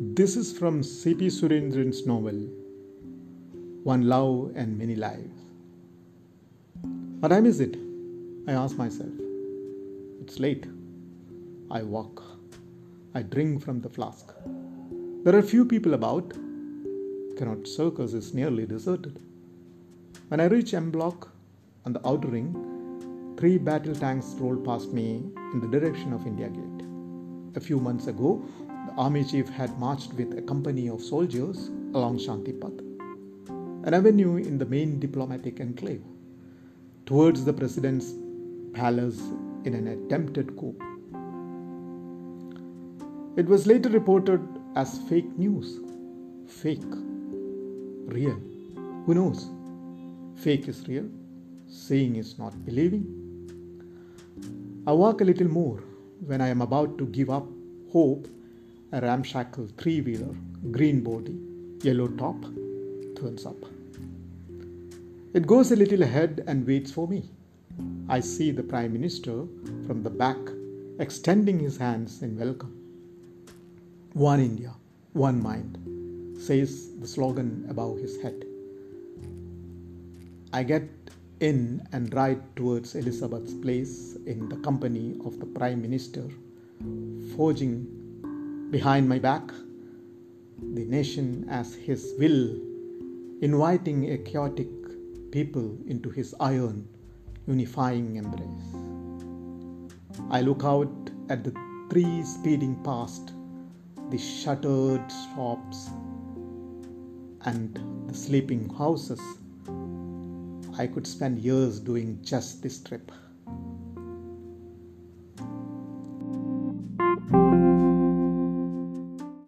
This is from C.P. Surendran's novel, One Love and Many Lives. What time is it? I ask myself. It's late. I walk. I drink from the flask. There are few people about. Connaught Circus is nearly deserted. When I reach M Block on the outer ring, three battle tanks roll past me in the direction of India Gate. A few months ago, the army chief had marched with a company of soldiers along Shantipath, an avenue in the main diplomatic enclave, towards the president's palace in an attempted coup. It was later reported as fake news. Fake. Real. Who knows? Fake is real. Seeing is not believing. I walk a little more when I am about to give up hope. A ramshackle three wheeler, green body, yellow top, turns up. It goes a little ahead and waits for me. I see the Prime Minister from the back extending his hands in welcome. One India, one mind, says the slogan above his head. I get in and ride towards Elizabeth's place in the company of the Prime Minister, forging behind my back the nation as his will, inviting a chaotic people into his iron, unifying embrace. I look out at the three speeding past, the shuttered shops and the sleeping houses. I could spend years doing just this trip.